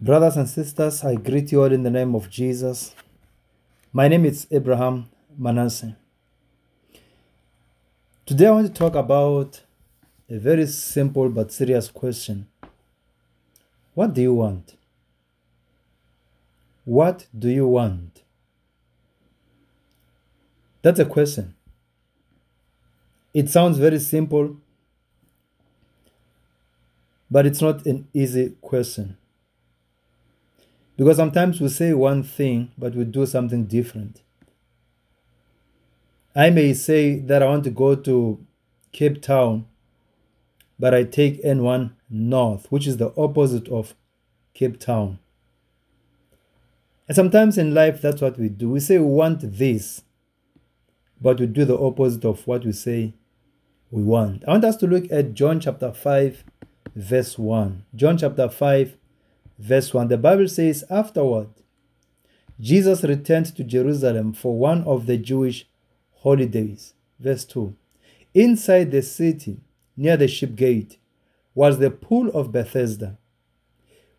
Brothers and sisters, I greet you all in the name of Jesus. My name is Abraham Manasseh. Today I want to talk about a very simple but serious question. What do you want? What do you want? That's a question. It sounds very simple, but it's not an easy question. Because sometimes we say one thing, but we do something different. I may say that I want to go to Cape Town, but I take N1 North, which is the opposite of Cape Town. And sometimes in life, that's what we do. We say we want this, but we do the opposite of what we say we want. I want us to look at John chapter 5, verse 1. John chapter 5, Verse 1 The Bible says, Afterward, Jesus returned to Jerusalem for one of the Jewish holidays. Verse 2 Inside the city, near the ship gate, was the pool of Bethesda,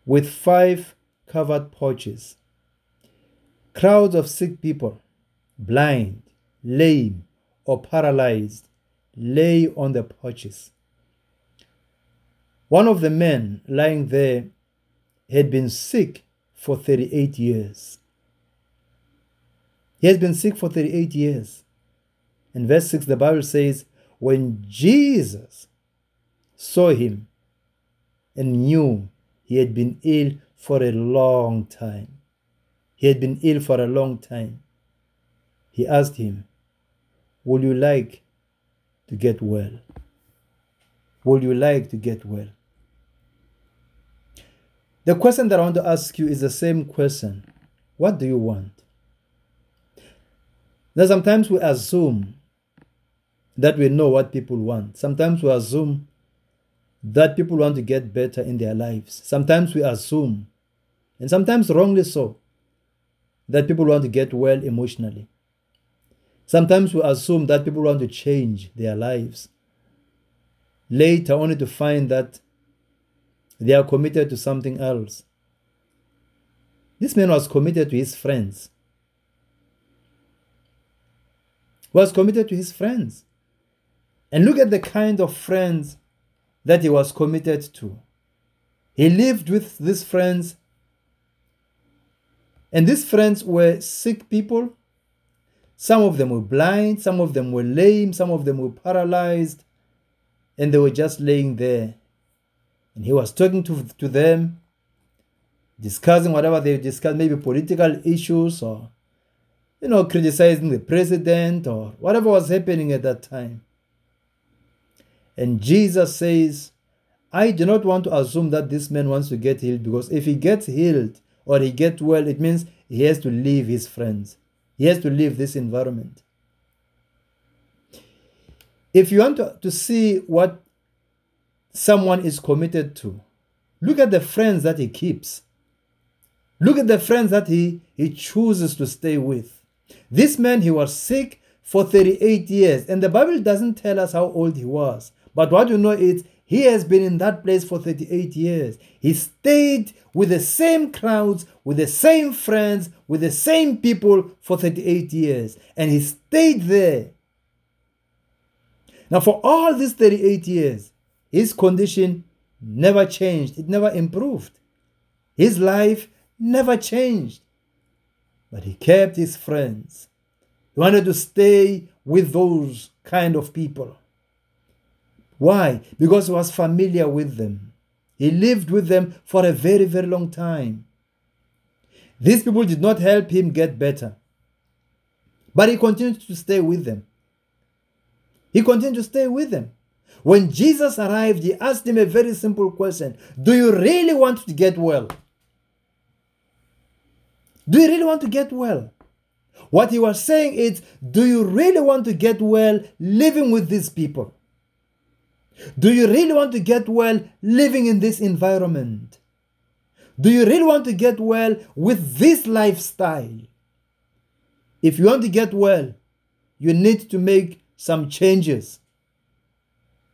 with five covered porches. Crowds of sick people, blind, lame, or paralyzed, lay on the porches. One of the men lying there had been sick for 38 years. He has been sick for 38 years. In verse 6, the Bible says, When Jesus saw him and knew he had been ill for a long time, he had been ill for a long time, he asked him, Would you like to get well? Would you like to get well? The question that I want to ask you is the same question What do you want? Now, sometimes we assume that we know what people want. Sometimes we assume that people want to get better in their lives. Sometimes we assume, and sometimes wrongly so, that people want to get well emotionally. Sometimes we assume that people want to change their lives. Later, only to find that they are committed to something else. This man was committed to his friends. Was committed to his friends. And look at the kind of friends that he was committed to. He lived with these friends, and these friends were sick people. Some of them were blind, some of them were lame, some of them were paralyzed, and they were just laying there and he was talking to, to them, discussing whatever they discussed, maybe political issues or, you know, criticizing the president or whatever was happening at that time. And Jesus says, I do not want to assume that this man wants to get healed because if he gets healed or he gets well, it means he has to leave his friends. He has to leave this environment. If you want to, to see what someone is committed to. Look at the friends that he keeps. Look at the friends that he, he chooses to stay with. This man, he was sick for 38 years, and the Bible doesn't tell us how old he was. But what you know is he has been in that place for 38 years. He stayed with the same crowds, with the same friends, with the same people for 38 years. And he stayed there. Now, for all these 38 years, his condition never changed, it never improved. His life never changed. But he kept his friends. He wanted to stay with those kind of people. Why? Because he was familiar with them. He lived with them for a very, very long time. These people did not help him get better. But he continued to stay with them. He continued to stay with them. When Jesus arrived, he asked him a very simple question Do you really want to get well? Do you really want to get well? What he was saying is Do you really want to get well living with these people? Do you really want to get well living in this environment? Do you really want to get well with this lifestyle? If you want to get well, you need to make some changes.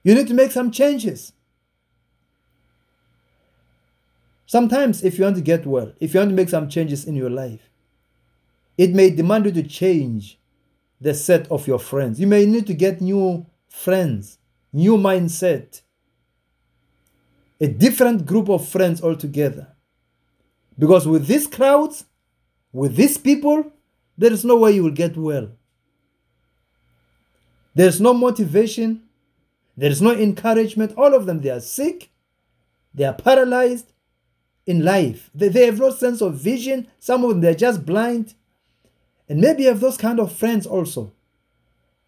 You need to make some changes. Sometimes, if you want to get well, if you want to make some changes in your life, it may demand you to change the set of your friends. You may need to get new friends, new mindset, a different group of friends altogether. Because with these crowds, with these people, there is no way you will get well. There's no motivation, there is no encouragement. All of them, they are sick, they are paralyzed in life. They, they have no sense of vision. Some of them, they're just blind. And maybe you have those kind of friends also.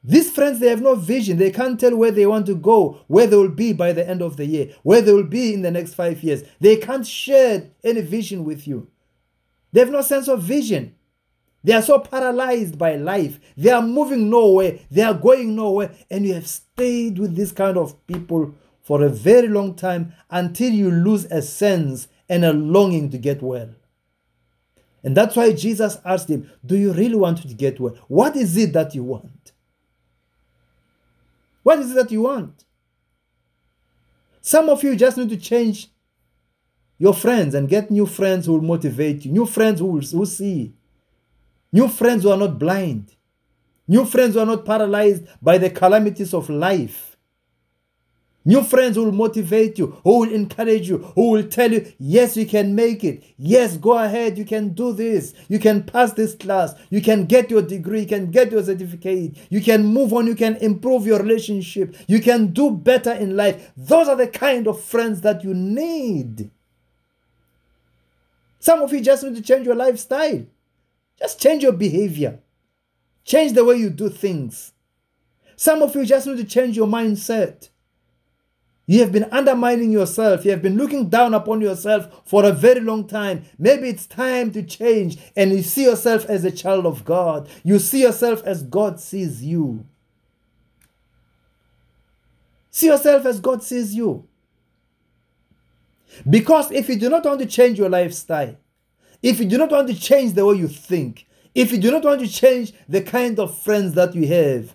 These friends, they have no vision. They can't tell where they want to go, where they will be by the end of the year, where they will be in the next five years. They can't share any vision with you. They have no sense of vision. They are so paralyzed by life. They are moving nowhere. They are going nowhere. And you have stayed with this kind of people for a very long time until you lose a sense and a longing to get well. And that's why Jesus asked him, Do you really want to get well? What is it that you want? What is it that you want? Some of you just need to change your friends and get new friends who will motivate you, new friends who will who see, new friends who are not blind, new friends who are not paralyzed by the calamities of life. New friends who will motivate you, who will encourage you, who will tell you, yes, you can make it. Yes, go ahead. You can do this. You can pass this class. You can get your degree. You can get your certificate. You can move on. You can improve your relationship. You can do better in life. Those are the kind of friends that you need. Some of you just need to change your lifestyle. Just change your behavior. Change the way you do things. Some of you just need to change your mindset. You have been undermining yourself. You have been looking down upon yourself for a very long time. Maybe it's time to change and you see yourself as a child of God. You see yourself as God sees you. See yourself as God sees you. Because if you do not want to change your lifestyle, if you do not want to change the way you think, if you do not want to change the kind of friends that you have,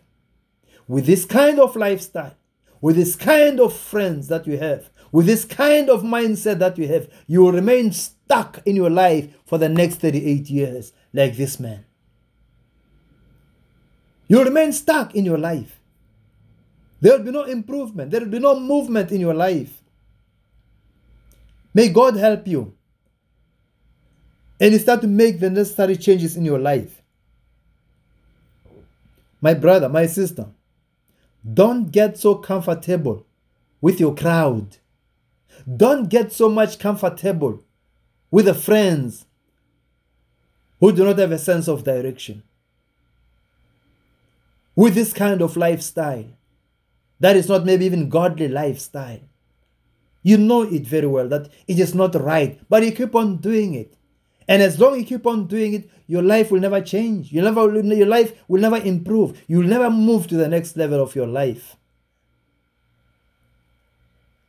with this kind of lifestyle, with this kind of friends that you have, with this kind of mindset that you have, you will remain stuck in your life for the next 38 years, like this man. You'll remain stuck in your life. There will be no improvement, there will be no movement in your life. May God help you and start to make the necessary changes in your life. My brother, my sister, don't get so comfortable with your crowd. Don't get so much comfortable with the friends who do not have a sense of direction. With this kind of lifestyle, that is not maybe even godly lifestyle. You know it very well that it is not right, but you keep on doing it. And as long as you keep on doing it, your life will never change. You never, your life will never improve. You will never move to the next level of your life.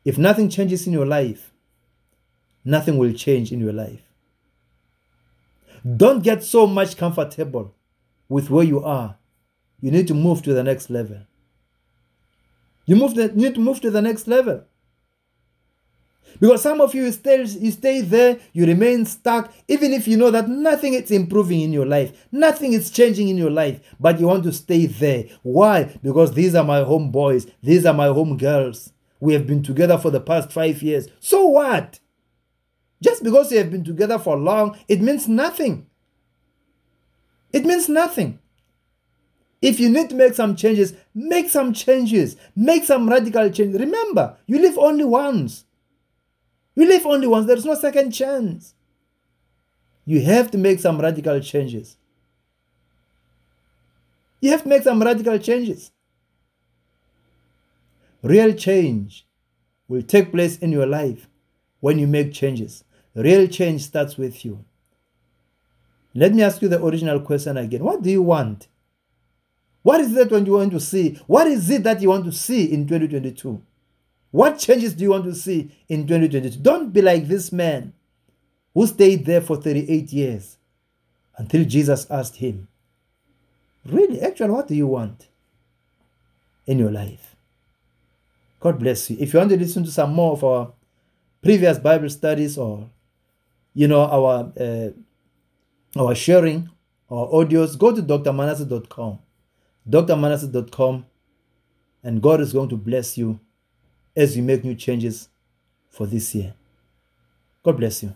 If nothing changes in your life, nothing will change in your life. Don't get so much comfortable with where you are. You need to move to the next level. You, move the, you need to move to the next level. Because some of you stay, you stay there, you remain stuck, even if you know that nothing is improving in your life, nothing is changing in your life, but you want to stay there. Why? Because these are my home boys, these are my home girls. We have been together for the past five years. So what? Just because you have been together for long, it means nothing. It means nothing. If you need to make some changes, make some changes. Make some radical changes. Remember, you live only once. You live only once, there's no second chance. You have to make some radical changes. You have to make some radical changes. Real change will take place in your life when you make changes. Real change starts with you. Let me ask you the original question again. What do you want? What is that when you want to see? What is it that you want to see in 2022? What changes do you want to see in 2022? Don't be like this man who stayed there for 38 years until Jesus asked him, Really, actually, what do you want in your life? God bless you. If you want to listen to some more of our previous Bible studies or you know, our uh, our sharing, our audios, go to drmanasseh.com, drmanasseh.com, and God is going to bless you as you make new changes for this year. God bless you.